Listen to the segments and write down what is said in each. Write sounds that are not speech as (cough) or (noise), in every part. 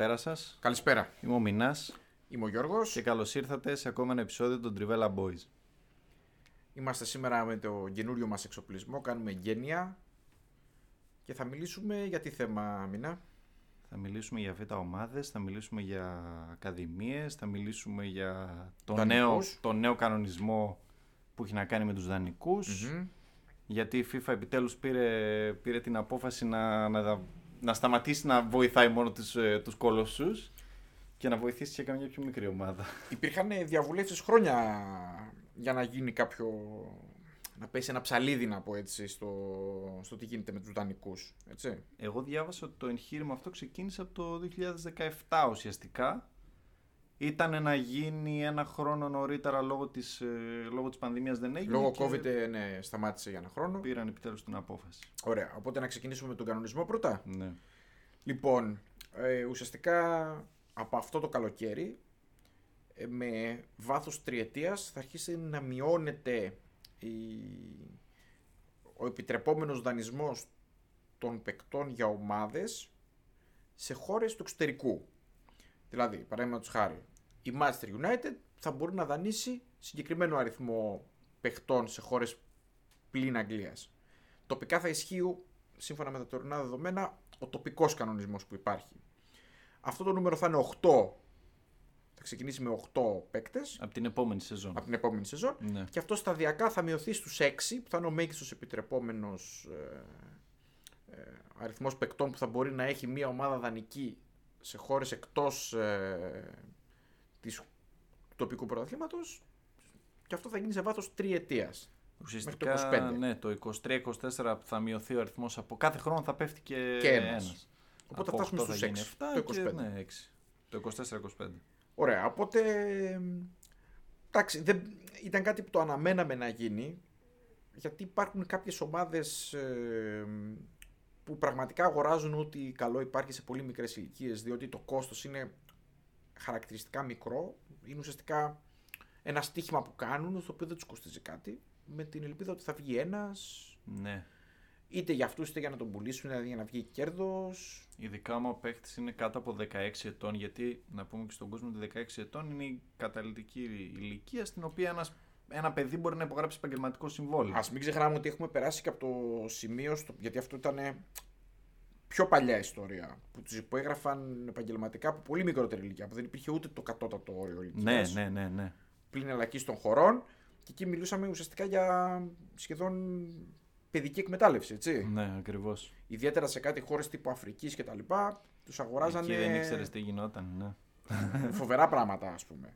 Καλησπέρα σας. Καλησπέρα. Είμαι ο Μινάς Είμαι ο Γιώργος. και καλώς ήρθατε σε ακόμα ένα επεισόδιο των Trivella Boys. Είμαστε σήμερα με το καινούριο μας εξοπλισμό. Κάνουμε γένεια. Και θα μιλήσουμε για τι θέμα, Μινά. Θα μιλήσουμε για β' ομάδες, θα μιλήσουμε για ακαδημίες, θα μιλήσουμε για το νέο, Δανεικούς. το νέο κανονισμό που έχει να κάνει με τους δανεικούς. Μμμ. Γιατί η FIFA επιτέλους πήρε, πήρε την απόφαση να, να, να σταματήσει να βοηθάει μόνο τους, ε, τους κολοσσούς και να βοηθήσει και καμιά πιο μικρή ομάδα. Υπήρχαν διαβουλεύσεις χρόνια για να γίνει κάποιο. να πέσει ένα ψαλίδι, να πω έτσι, στο, στο τι γίνεται με τους δανεικού. Έτσι. Εγώ διάβασα ότι το εγχείρημα αυτό ξεκίνησε από το 2017 ουσιαστικά. Ήταν να γίνει ένα χρόνο νωρίτερα λόγω της, ε, λόγω της πανδημίας δεν έγινε Λόγω και COVID ε, ναι, σταμάτησε για ένα χρόνο. πήραν επιτέλους την απόφαση. Ωραία. Οπότε να ξεκινήσουμε με τον κανονισμό πρώτα. Ναι. Λοιπόν, ε, ουσιαστικά από αυτό το καλοκαίρι ε, με βάθος τριετίας θα αρχίσει να μειώνεται η... ο επιτρεπόμενος δανεισμός των παικτών για ομάδες σε χώρες του εξωτερικού. Δηλαδή, παραδείγματος χάρη, η Manchester United θα μπορεί να δανείσει συγκεκριμένο αριθμό παιχτών σε χώρες πλην Αγγλίας. Τοπικά θα ισχύει, σύμφωνα με τα τωρινά δεδομένα, ο τοπικός κανονισμός που υπάρχει. Αυτό το νούμερο θα είναι 8. Θα ξεκινήσει με 8 παίκτες Από την επόμενη σεζόν. από την επόμενη σεζόν Ναι. και αυτό σταδιακά θα μειωθεί στους 6 που θα είναι ο μέγιστος επιτρεπόμενος ε, ε, αριθμός παικτών που θα μπορεί να έχει μια ομάδα δανεική σε χώρες εκτός ε, της του τοπικού πρωταθλήματος και αυτό θα γίνει σε βάθος τριετίας. Ουσιαστικά, μέχρι το 25. ναι, το 23-24 που θα μειωθεί ο αριθμός από κάθε χρόνο θα πέφτει και, Και ένας. ένας. Οπότε Από θα φτάσουμε οκτώ στους γίνει 6, εφτά το και, 25. ναι, 6. Το 24-25. Ωραία, οπότε εντάξει, δεν, ήταν κάτι που το αναμέναμε να γίνει γιατί υπάρχουν κάποιες ομάδες ε, που πραγματικά αγοράζουν ό,τι καλό υπάρχει σε πολύ μικρές ηλικίες, διότι το κόστος είναι χαρακτηριστικά μικρό, είναι ουσιαστικά ένα στοίχημα που κάνουν, στο οποίο δεν τους κοστίζει κάτι, με την ελπίδα ότι θα βγει ένας, Ναι. είτε για αυτούς είτε για να τον πουλήσουν, δηλαδή για να βγει κέρδος. Ειδικά άμα ο παίχτη είναι κάτω από 16 ετών, γιατί να πούμε και στον κόσμο ότι 16 ετών είναι η καταλητική ηλικία στην οποία ένας, ένα παιδί μπορεί να υπογράψει επαγγελματικό συμβόλαιο. Α μην ξεχνάμε ότι έχουμε περάσει και από το σημείο, στο, γιατί αυτό ήταν πιο παλιά ιστορία, που τους υπέγραφαν επαγγελματικά από πολύ μικρότερη ηλικία, που δεν υπήρχε ούτε το κατώτατο όριο ηλικίας. Ναι, ναι, ναι, ναι. Πλην ελακή των χωρών. Και εκεί μιλούσαμε ουσιαστικά για σχεδόν παιδική εκμετάλλευση, έτσι. Ναι, ακριβώς. Ιδιαίτερα σε κάτι χώρες τύπου Αφρικής και τα λοιπά, τους αγοράζανε Εκεί δεν ήξερες τι γινόταν, ναι. φοβερά πράγματα, ας πούμε.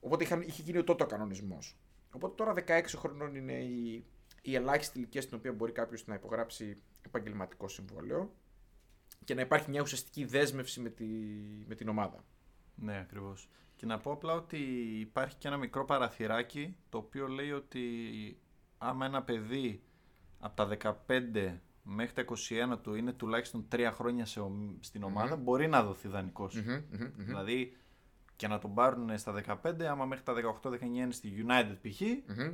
Οπότε είχαν, είχε γίνει τότε ο κανονισμός. Οπότε τώρα 16 χρονών είναι η, η ελάχιστη ηλικία στην οποία μπορεί κάποιος να υπογράψει επαγγελματικό συμβόλαιο και να υπάρχει μια ουσιαστική δέσμευση με, τη, με την ομάδα. Ναι, ακριβώς. Και να πω απλά ότι υπάρχει και ένα μικρό παραθυράκι το οποίο λέει ότι άμα ένα παιδί από τα 15 μέχρι τα 21 του είναι τουλάχιστον 3 χρόνια σε, ο- στην ομάδα, μπορεί να δοθεί δανεικός. Δηλαδή και να τον πάρουν στα 15, άμα μέχρι τα 18-19 είναι στη United π.χ.,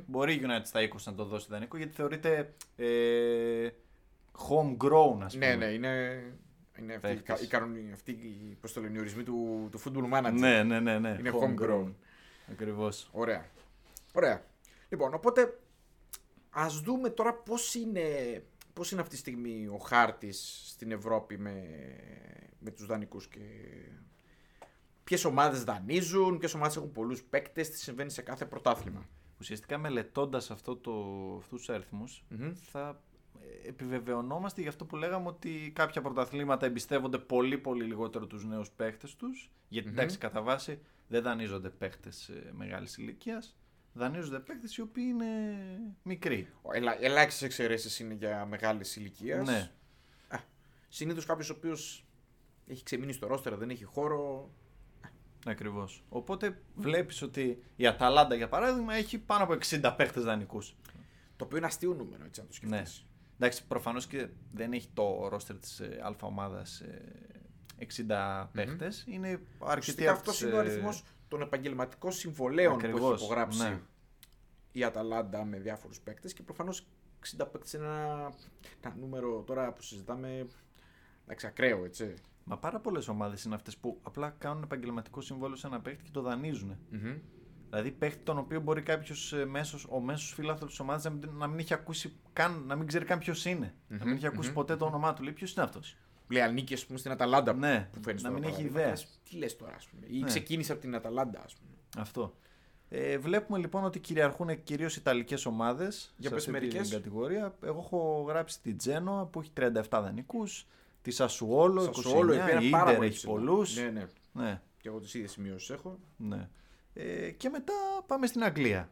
μπορεί η United στα 20 να το δώσει δανεικό γιατί θεωρείται ε, homegrown, ας πούμε. Ναι, ναι, είναι, είναι αυτή, η κα- Παίκτης. η κανονή, αυτή η, πώς το λένε, οι ορισμοί του, του football manager. Ναι, ναι, ναι, ναι. Είναι homegrown. Ακριβώς. Ωραία. Ωραία. Λοιπόν, οπότε ας δούμε τώρα πώς είναι, πώς είναι αυτή τη στιγμή ο χάρτης στην Ευρώπη με, με τους δανεικούς και ποιες ομάδες δανείζουν, ποιες ομάδες έχουν πολλούς παίκτες, τι συμβαίνει σε κάθε πρωτάθλημα. Ουσιαστικά μελετώντας αυτό το, αυτούς τους αριθμούς, θα ε, επιβεβαιωνόμαστε για αυτό που λέγαμε ότι κάποια πρωταθλήματα εμπιστεύονται πολύ πολύ λιγότερο τους νέους παίχτες τους, γιατί εντάξει κατά βάση δεν δανείζονται παίχτες ε, μεγάλης ηλικίας, δανείζονται παίχτες οι οποίοι είναι μικροί. Ελα, ελάχιστες εξαιρέσεις είναι για μεγάλης ηλικίας. Ναι. Συνήθως κάποιος ο οποίος έχει ξεμείνει στο ρόστερ, δεν έχει χώρο. Ακριβώς. Οπότε βλέπεις ότι η Αταλάντα, για παράδειγμα, έχει πάνω από 60 παίχτες δανεικούς. Το οποίο είναι αστείο νούμερο, έτσι, αν το σκεφτείς. Ναι. Εντάξει, προφανώς και δεν έχει το ρόστερ της Α ομάδας 60 παιχτε Είναι αρκετοί Ουσιαστικά από αυτός τις, είναι ο ε, αριθμός των επαγγελματικών συμβολέων που Ακριβώς, έχει υπογράψει ναι. η Αταλάντα με διάφορους παίκτες και προφανώς 60 παίκτες είναι ένα, ένα νούμερο τώρα που συζητάμε. Εντάξει, ακραίο, έτσι. Μα πάρα πολλές ομάδες είναι αυτές που απλά κάνουν επαγγελματικό συμβόλαιο σε ένα παίχτη και το δανείζουν. Μμμ. Δηλαδή παίχτη τον οποίο μπορεί κάποιος μέσος, ο μέσος φίλαθρο της ομάδας να, μην- να μην έχει ακούσει καν, να μην ξέρει καν ποιος είναι. Να μην έχει ακούσει μμμ, ποτέ το όνομά του. Λέει ποιος είναι αυτός; Λέει ανήκει, ας πούμε, στην Αταλάντα Ναι, που φέρνει να τώρα μην έχει παράδειγμα. ιδέα. Λες, Τι λες τώρα, ας πούμε. Ή Ναι. ξεκίνησε από την Αταλάντα, ας πούμε. Αυτό. Ε, βλέπουμε λοιπόν ότι κυριαρχούν κυρίως Ιταλικές ομάδες Για σε πες αυτή μερικές. την κατηγορία. Εγώ έχω γράψει τη Τζένοα που έχει 37 δανεικούς, τη Σασουόλο 29, Σασουόλο, η οποία είναι η πάρα Ίντερ πολύ έχει ψηλά. πολλούς. Ναι, ναι. Ναι, Και εγώ τις ίδιες σημειώσεις έχω. ναι. Ε, και μετά πάμε στην Αγγλία.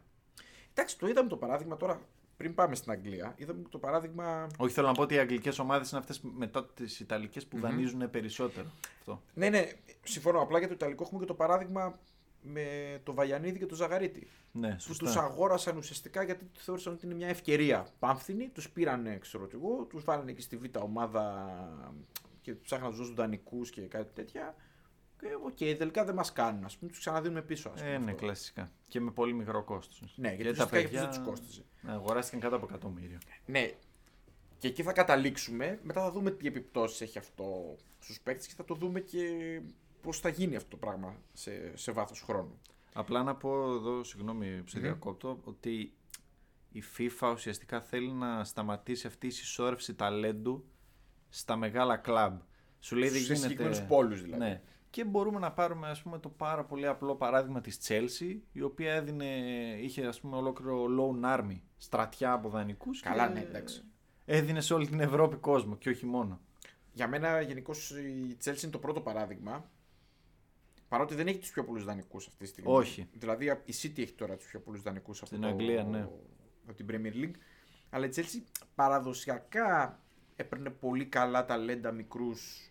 Εντάξει, το είδαμε το παράδειγμα τώρα. Πριν πάμε στην Αγγλία, είδαμε το παράδειγμα. Όχι, θέλω να πω ότι οι αγγλικές ομάδες είναι αυτές μετά τις Ιταλικές που δανείζουν περισσότερο. Αυτό. Ναι, ναι, συμφωνώ. Απλά για το Ιταλικό έχουμε και το παράδειγμα με το Βαγιανίδη και το Ζαγαρίτη. Ναι, Που σωστά. τους αγόρασαν ουσιαστικά γιατί θεώρησαν ότι είναι μια ευκαιρία πάμφθηνη. Τους πήραν, ξέρω κι εγώ, τους βάλανε και στη β' ομάδα και ψάχναν να τους δώσουν δανεικούς και κάτι τέτοια. Και οκ, τελικά δεν μας κάνουν, ας πούμε, τους ξαναδίνουμε πίσω, ας πούμε. Ε, ναι, αυτό. κλασικά. Και με πολύ μικρό κόστος. Ναι, γιατί ουσιαστικά για αυτούς δεν τους κόστιζε. αγοράστηκαν κάτω από εκατομμύριο. Ναι. Και εκεί θα καταλήξουμε. Μετά θα δούμε τι επιπτώσεις έχει αυτό στους παίκτες και θα το δούμε και πώς θα γίνει αυτό το πράγμα σε, σε βάθος χρόνου. Απλά να πω εδώ, συγγνώμη που σε διακόπτω, ότι η FIFA ουσιαστικά θέλει να σταματήσει αυτή η συσσόρευση ταλέντου στα μεγάλα κλαμπ. Σου λέει δεν Σε γίνεται... συγκεκριμένους πόλους, δηλαδή. Ναι. Και μπορούμε να πάρουμε ας πούμε, το πάρα πολύ απλό παράδειγμα της Chelsea, η οποία έδινε, είχε ας πούμε, ολόκληρο loan army, στρατιά από δανεικούς Καλά, και ναι, εντάξει. έδινε σε όλη την Ευρώπη κόσμο και όχι μόνο. Για μένα γενικώς η Chelsea είναι το πρώτο παράδειγμα. Παρότι δεν έχει τους πιο πολλούς δανεικούς αυτή τη στιγμή. Όχι. Δηλαδή η City έχει τώρα τους πιο πολλούς δανεικούς από, Στην το- Αγγλία, ναι. από την Premier League. Αλλά η Chelsea παραδοσιακά έπαιρνε πολύ καλά ταλέντα μικρούς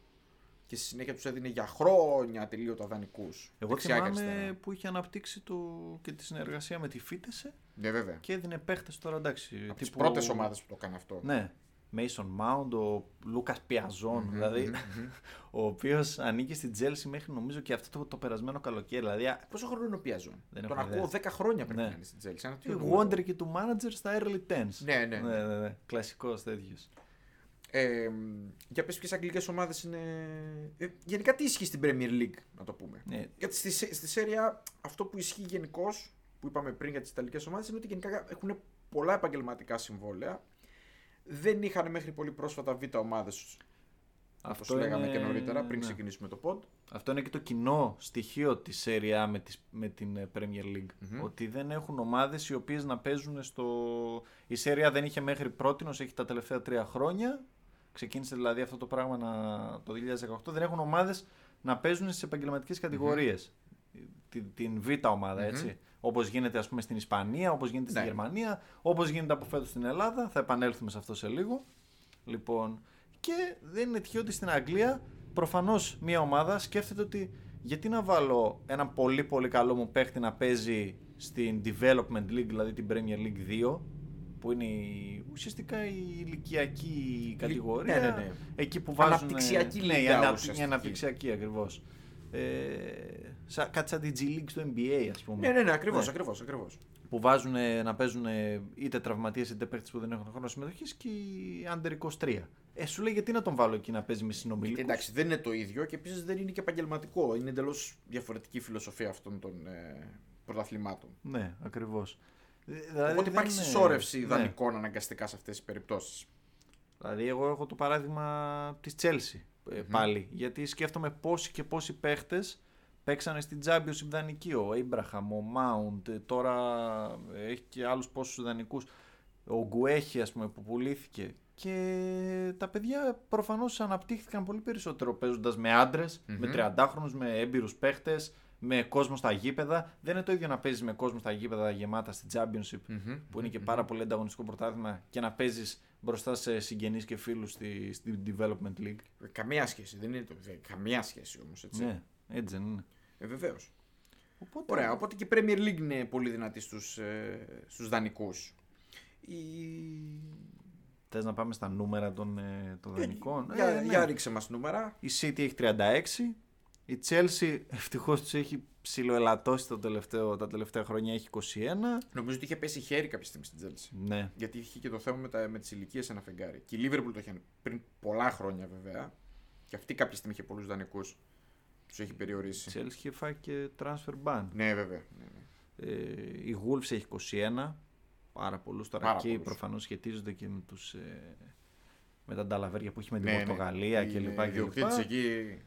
και στη συνέχεια τους έδινε για χρόνια ατελείωτα δανεικούς. Εγώ θυμάμαι που είχε αναπτύξει το... και τη συνεργασία με τη Φίτεσε Ναι, βέβαια. και έδινε παίχτες τώρα εντάξει. Από τις τύπου- πρώτες ομάδες που το έκανε αυτό. Ναι. Mason Mount, ο Λούκα Πιαζόν, δηλαδή, (laughs) ο οποίος ανήκει στην Chelsea μέχρι νομίζω και αυτό το, το περασμένο καλοκαίρι. Δηλαδή, α- Πόσο χρόνο είναι ο Πιαζόν. Δεν Τον έχω ακούω ιδέα. 10 χρόνια πρέπει Ναι. να είναι στην Chelsea. Ένα η τέτοιο νούμερο. Wonder και του manager στα early tens. Ναι, ναι. ναι, ναι, ναι. Κλασικός τέτοιος. Ε, για πες ποιες αγγλικές ομάδες είναι... Ε, γενικά τι ισχύει στην Premier League, να το πούμε. Ναι. Γιατί στη, σε- στη Σέρια αυτό που ισχύει γενικώς, που είπαμε πριν για τις Ιταλικές ομάδες, είναι ότι γενικά έχουν πολλά επαγγελματικά συμβόλαια. Δεν είχαν μέχρι πολύ πρόσφατα β' ομάδες, όπως Αυτό λέγαμε είναι- και νωρίτερα, πριν ναι. ξεκινήσουμε το pod. Αυτό είναι και το κοινό στοιχείο της Serie A με, τις, με την ε, Premier League. Ότι δεν έχουν ομάδες οι οποίες να παίζουν στο... Η Serie A δεν είχε μέχρι πρότινος, έχει τα τελευταία τρία χρόνια. Ξεκίνησε δηλαδή αυτό το πράγμα να... το 2018. Δεν έχουν ομάδες να παίζουν στις επαγγελματικές κατηγορίες. Την, την Β ομάδα, έτσι. Όπως γίνεται ας πούμε στην Ισπανία, όπως γίνεται στη Ναι. Γερμανία, όπως γίνεται από φέτος στην Ελλάδα. Θα επανέλθουμε σε αυτό σε λίγο. Λοιπόν, και δεν είναι τυχαίο ότι στην Αγγλία προφανώς μια ομάδα σκέφτεται ότι γιατί να βάλω έναν πολύ πολύ καλό μου παίχτη να παίζει στην Development League, δηλαδή την Premier League 2, που είναι η, ουσιαστικά η ηλικιακή κατηγορία. ναι, ναι. Εκεί που βάζουν. Αναπτυξιακή ναι, η, λίγα ανα- η ουσιαστική. αναπτυξιακή ακριβώς. Ε, σαν, κάτι σαν την G League στο NBA, ας πούμε. Ναι, ναι, ναι, ακριβώς, Ναι. ακριβώς, ακριβώς. Που βάζουν να παίζουν είτε τραυματίες είτε παίχτες που δεν έχουν χρόνο συμμετοχής και οι under 23. Ε, σου λέει γιατί να τον βάλω εκεί να παίζει με συνομιλικού. Εντάξει, δεν είναι το ίδιο και επίσης δεν είναι και επαγγελματικό. Είναι εντελώς διαφορετική φιλοσοφία αυτών των ε, πρωταθλημάτων. Ναι, ακριβώς. Δηλαδή, Οπότε υπάρχει δεν είναι- συσσόρευση ναι. ιδανικών αναγκαστικά σε αυτές τις περιπτώσεις. Δηλαδή, εγώ έχω το παράδειγμα της Chelsea ε, πάλι. Γιατί σκέφτομαι πόσοι και πόσοι παίχτες παίξανε στην Championship δανεική. Ο Abraham, ο Mount, ε, τώρα ε, έχει και άλλους πόσους δανεικούς. Ο Γκουέχη, ας πούμε, που πουλήθηκε. Και τα παιδιά προφανώς αναπτύχθηκαν πολύ περισσότερο παίζοντας με άντρες, με 30χρονου, με έμπειρους παίχτες, με κόσμο στα γήπεδα. Δεν είναι το ίδιο να παίζεις με κόσμο στα γήπεδα γεμάτα στην Championship, που είναι και πάρα πολύ ανταγωνιστικό πρωτάθλημα, και να παίζεις μπροστά σε συγγενείς και φίλους στη, στη Development League. Καμία σχέση. Δεν είναι το. δεν- Καμία σχέση όμως. Έτσι. Ναι, έτσι δεν είναι. Ε, Βεβαίως. Οπότε, Ωραία. Οπότε και η Premier League είναι πολύ δυνατή στους ε, στους δανεικούς. Η... Θες να πάμε στα νούμερα των, ε, των δανεικών; Για, Ε, ναι. για ρίξε μας νούμερα. Η City έχει 36. Η Chelsea ευτυχώς τους έχει ψιλοελαττώσει το τελευταίο, τα τελευταία χρόνια. Έχει 21. Νομίζω ότι είχε πέσει χέρι κάποια στιγμή στην Chelsea. Ναι. Γιατί είχε και το θέμα με, τα, με τις ηλικίες ένα φεγγάρι. Και η Liverpool το είχε πριν πολλά χρόνια βέβαια. Και αυτή κάποια στιγμή είχε πολλούς δανεικούς. Τους έχει Η περιορίσει. Chelsea είχε φάει και transfer ban. Ναι, βέβαια. Ναι, ναι. Ε, η Wolves έχει 21. Πάρα πολλούς τώρα Πάρα και πολλούς. προφανώς σχετίζονται και με, τους, ε, με τα νταλαβέρια που έχει με την Ναι, ναι. Πορτογαλία Οι- και οι λοιπά και ιδιοκτήτες λοιπά. εκεί.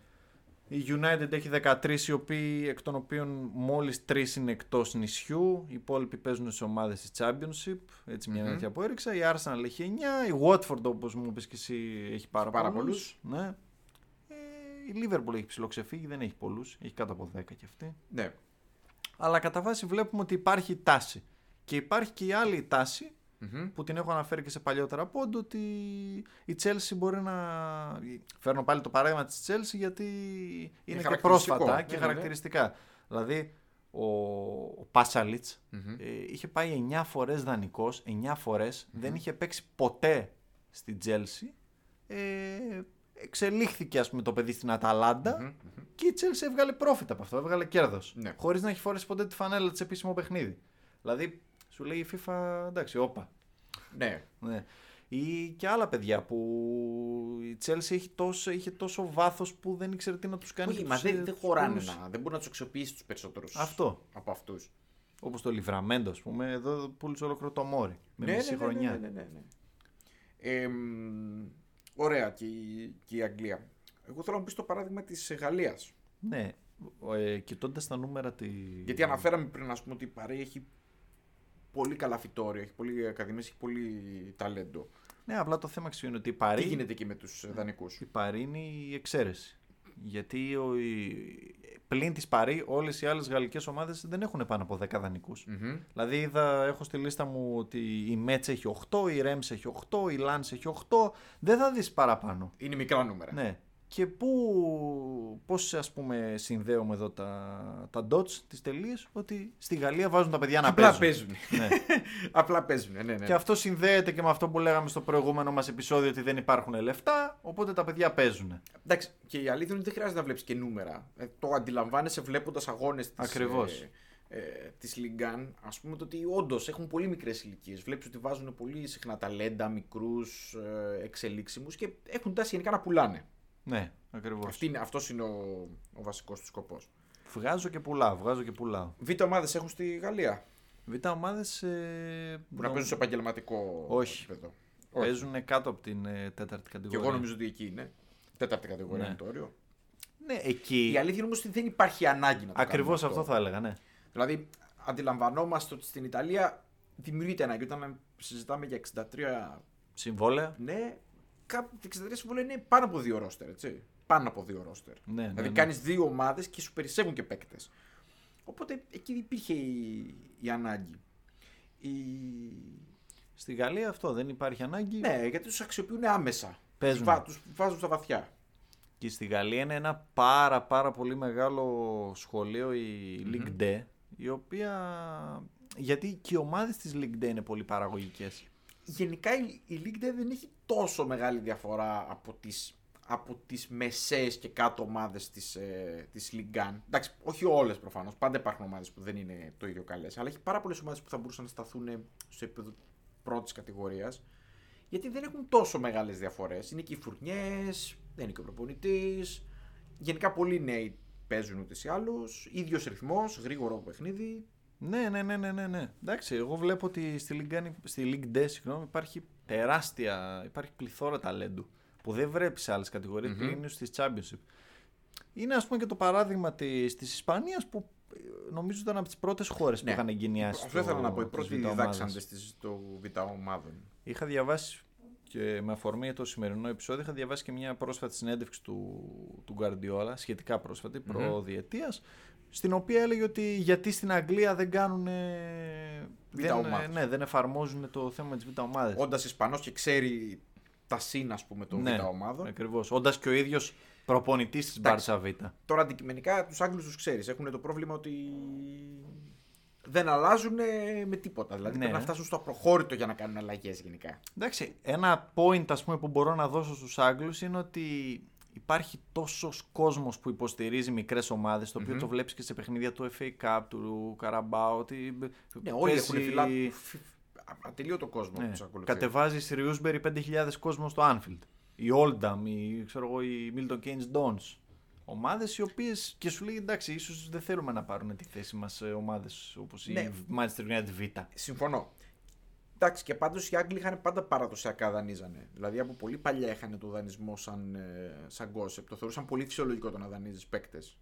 Η United έχει 13 οι οποίοι, εκ των οποίων μόλις 3 είναι εκτός νησιού. Οι υπόλοιποι παίζουν σε ομάδες της Championship. Έτσι μια Μμμ. τέτοια που έριξα. Η Arsenal έχει 9. Η Watford όπως μου είπες και εσύ έχει πάρα, Πάρα πολλούς. Ναι. Ε, η Liverpool έχει ψηλοξεφύγει, δεν έχει πολλούς. Έχει κάτω από 10 κι αυτή. Ναι. Αλλά κατά βάση βλέπουμε ότι υπάρχει τάση. Και υπάρχει και η άλλη τάση Μμμ. που την έχω αναφέρει και σε παλιότερα πόντο ότι η Chelsea μπορεί να... Φέρνω πάλι το παράδειγμα της Chelsea γιατί είναι και χαρακτηριστικό. πρόσφατα Ναι, και ναι, ναι. χαρακτηριστικά. Δηλαδή ο, ο Πάσαλιτς Μμμ. ε, είχε πάει 9 φορές δανεικός, 9 φορες δεν είχε παίξει ποτέ στη Chelsea. Ε, εξελίχθηκε ας πούμε το παιδί στην Αταλάντα Μμμ, μμμ. και η Chelsea έβγαλε πρόφητα από αυτό, έβγαλε κέρδος. Ναι. Χωρίς να έχει φορέσει ποτέ τη φανέλα της επίσημο παιχνίδι. Δηλαδή, σου λέει η FIFA, εντάξει, όπα. Ναι. Ναι. Ή και άλλα παιδιά που η Chelsea έχει τόσο, είχε τόσο βάθος που δεν ήξερε τι να τους κάνει. Όχι, τους, μα ε, δεν, δεν τους χωράνε πολλούς. να. Δεν μπορεί να τους αξιοποιήσει τους περισσότερους Αυτό. από αυτούς. Όπως το Λιβραμέντο, ας πούμε, εδώ πούλησε ολόκληρο το Μόρι. Με Ναι, μισή ναι, ναι, χρονιά. ναι, ναι, ναι, ναι. Ε, μ, ωραία και η, και η Αγγλία. Εγώ θέλω να πει το παράδειγμα της Γαλλίας. Ναι. Ε, Κοιτώντας τα νούμερα τη. Γιατί αναφέραμε πριν, ας πούμε, ότι η Παρή έχει πολύ καλά φυτόρια, έχει πολύ ακαδημίες, έχει πολύ ταλέντο. Ναι, απλά το θέμα ξέρω είναι ότι η Τι Παρή, γίνεται εκεί με τους δανεικούς; η Παρή είναι η εξαίρεση. Γιατί ο, η, πλην της Παρή, όλες οι άλλες γαλλικές ομάδες δεν έχουν πάνω από 10 δανεικούς. Δηλαδή είδα, έχω στη λίστα μου ότι η Μέτς έχει 8, η Ρέμς έχει 8, η Λάνς έχει 8. Δεν θα δεις παραπάνω. Είναι μικρά νούμερα. Ναι. Και πού, πώς ας πούμε συνδέουμε εδώ τα, τα dots, τις τελείες, ότι στη Γαλλία βάζουν τα παιδιά να Απλά παίζουν. παίζουν. Ναι. (laughs) Απλά παίζουν. Ναι, ναι. Και αυτό συνδέεται και με αυτό που λέγαμε στο προηγούμενο μας επεισόδιο ότι δεν υπάρχουν λεφτά, οπότε τα παιδιά παίζουν. Εντάξει, και η αλήθεια είναι ότι δεν χρειάζεται να βλέπεις και νούμερα. Ε, το αντιλαμβάνεσαι βλέποντας αγώνες της. Ακριβώς. Ε, ε, της Λιγκάν, ας πούμε το ότι όντως έχουν πολύ μικρές ηλικίες. Βλέπεις ότι βάζουν πολύ συχνά ταλέντα, μικρούς, ε, εξελίξιμους και έχουν τάση γενικά να πουλάνε. Ναι, ακριβώς. Αυτή είναι, αυτός είναι ο, ο βασικός του σκοπός. Βγάζω και πουλάω, βγάζω και πουλάω. Β' ομάδες έχουν στη Γαλλία; Β' ομάδες ε, που να παίζουν σε επαγγελματικό Όχι. επίπεδο. Όχι. παίζουν κάτω από την ε, τέταρτη Και κατηγορία. εγώ νομίζω ότι εκεί είναι. Τέταρτη κατηγορία Ναι. είναι το όριο. Ναι, εκεί. Η αλήθεια είναι όμως ότι δεν υπάρχει ανάγκη να το Ακριβώς κάνουμε αυτό θα έλεγα, ναι. Δηλαδή, αντιλαμβανόμαστε ότι στην Ιταλία δημιουργείται ανάγκη. Όταν συζητάμε για 63, Συμβόλαια. ναι, κάπου 63 συμβόλαια είναι πάνω από δύο ρόστερ, έτσι. Πάνω από δύο ρόστερ. Ναι, ναι, δηλαδή, ναι. κάνεις δύο ομάδες και σου περισσεύουν και παίκτες. Οπότε εκεί υπήρχε η, η ανάγκη. Η... Στη Γαλλία αυτό δεν υπάρχει ανάγκη; Ναι, γιατί τους αξιοποιούν άμεσα. Παίζουν. Τους, βά, τους βάζουν στα βαθιά. Και στη Γαλλία είναι ένα πάρα πάρα πολύ μεγάλο σχολείο η Ligue D, η οποία... Γιατί και οι ομάδες της Ligue D είναι πολύ παραγωγικές. Γενικά η, η League Day δεν έχει τόσο μεγάλη διαφορά από τις, από τις μεσαίες και κάτω ομάδες της, ε, της Ligue 1. Εντάξει, όχι όλες προφανώς, πάντα υπάρχουν ομάδες που δεν είναι το ίδιο καλές, αλλά έχει πάρα πολλές ομάδες που θα μπορούσαν να σταθούν στο επίπεδο πρώτης κατηγορίας, γιατί δεν έχουν τόσο μεγάλες διαφορές. Είναι και οι φουρνιές, δεν είναι και ο προπονητής, γενικά πολλοί νέοι παίζουν ούτως ή άλλως, ίδιος ρυθμός, γρήγορο παιχνίδι. Ναι, ναι, ναι, ναι, ναι, ναι. Εντάξει, εγώ βλέπω ότι στη Ligue, 1 στη Ligue D συγγνώμη, υπάρχει τεράστια, υπάρχει πληθώρα ταλέντου που δεν βρέπει σε άλλες κατηγορίες, Μμμ. πλην είναι στη Championship. Είναι ας πούμε και το παράδειγμα της, της Ισπανίας που ε, νομίζω ήταν από τις πρώτες χώρες Ναι. που είχαν εγκαινιάσει Αυτό ήθελα να πω, οι τις πρώτοι β' ομάδες. διδάξαντες της το β' ομάδων. Είχα διαβάσει και με αφορμή το σημερινό επεισόδιο είχα διαβάσει και μια πρόσφατη συνέντευξη του, του Guardiola, σχετικά πρόσφατη, προδιετίας, στην οποία έλεγε ότι γιατί στην Αγγλία δεν κάνουν, Β' δεν, ομάδας. ναι, δεν εφαρμόζουν το θέμα της Β' ομάδας. Όντας Ισπανός και ξέρει τα σύν, ας πούμε, των Ναι, Β' ομάδων. Ακριβώς. Όντας και ο ίδιος προπονητής της Εντάξει. Μπάρσα Β. Τώρα αντικειμενικά τους Άγγλους τους ξέρεις. Έχουν το πρόβλημα ότι δεν αλλάζουν με τίποτα. Δηλαδή Ναι. πρέπει να φτάσουν στο απροχώρητο για να κάνουν αλλαγές γενικά. Εντάξει, ένα point ας πούμε, που μπορώ να δώσω στους Άγγλους είναι ότι υπάρχει τόσος κόσμος που υποστηρίζει μικρές ομάδες, το οποίο το βλέπεις και σε παιχνίδια του FA Cup, του Καραμπάου, ότι Ναι, όλοι παίζει- έχουν φυλά... ατελείωτο κόσμο Ναι. που τους ακολουθεί. Κατεβάζει στη Ριούσμπερι 5.000 κόσμο στο Anfield. Η Oldham, η, ξέρω εγώ, η Milton Keynes Dons. Ομάδες οι οποίες και σου λέει εντάξει, ίσως δεν θέλουμε να πάρουν τη θέση μας σε ομάδες όπως Ναι. η Manchester United Β. Συμφωνώ. Εντάξει, και πάντως οι Άγγλοι είχαν πάντα παραδοσιακά δανείζανε. Δηλαδή από πολύ παλιά είχαν το δανεισμό σαν, ε, σαν concept. Το θεωρούσαν πολύ φυσιολογικό το να δανείζεις παίκτες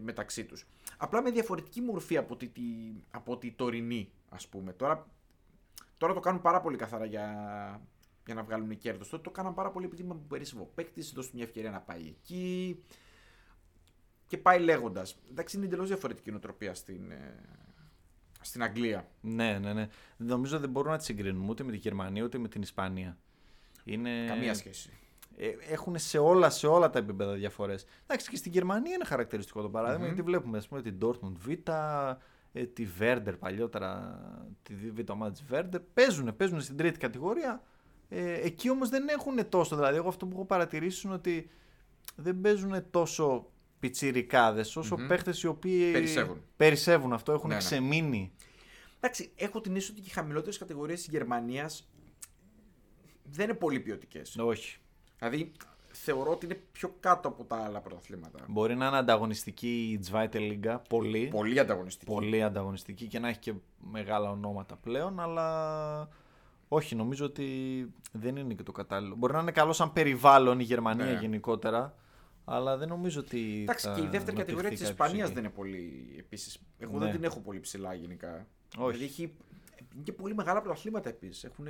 μεταξύ τους. Απλά με διαφορετική μορφή από τη, τη, από τη τωρινή, ας πούμε. Τώρα, τώρα το κάνουν πάρα πολύ καθαρά για, για να βγάλουν κέρδος. Τότε το κάναν πάρα πολύ επειδή είμαι περίσσευο παίκτης, δώσ' του μια ευκαιρία να πάει εκεί. Και πάει λέγοντας. Εντάξει, είναι εντελώς διαφορετική νοοτροπία στην, ε, στην Αγγλία. Ναι, ναι, ναι. Νομίζω δεν μπορούμε να τη συγκρίνουμε ούτε με τη Γερμανία ούτε με την Ισπανία. Είναι... Καμία σχέση. Ε, έχουν σε όλα, σε όλα τα επίπεδα διαφορές. Εντάξει, και στην Γερμανία είναι χαρακτηριστικό το παραδειγμα γιατί βλέπουμε ας πούμε, την Dortmund Β, ε, τη Werder παλιότερα, τη Β ομάδα της Werder. Παίζουν, παίζουν στην τρίτη κατηγορία. Ε, εκεί όμως δεν έχουν τόσο. Δηλαδή, εγώ αυτό που έχω παρατηρήσει είναι ότι δεν παίζουν τόσο πιτσιρικάδες όσο Μμμ. παίχτες οι οποίοι Περισσεύουν. περισσεύουν αυτό, έχουν Ναι, ναι. ξεμείνει. Εντάξει, έχω την αίσθηση ότι οι χαμηλότερες κατηγορίες της Γερμανίας δεν είναι πολύ ποιοτικές. Όχι. Δηλαδή, θεωρώ ότι είναι πιο κάτω από τα άλλα πρωταθλήματα. Μπορεί να είναι ανταγωνιστική η Zweite Liga, πολύ. Πολύ ανταγωνιστική. πολύ ανταγωνιστική και να έχει και μεγάλα ονόματα πλέον, αλλά όχι, νομίζω ότι δεν είναι και το κατάλληλο. Μπορεί να είναι καλό σαν περιβάλλον η Γερμανία Ναι. γενικότερα, αλλά δεν νομίζω ότι. Εντάξει, θα και η δεύτερη κατηγορία της αναπτυχθεί Ισπανίας κάποιος δεν εκεί. είναι πολύ. Επίσης, εγώ Ναι. δεν την έχω πολύ ψηλά γενικά. Όχι. Δηλαδή, έχει είναι και πολύ μεγάλα πρωταθλήματα επίσης. Έχουν.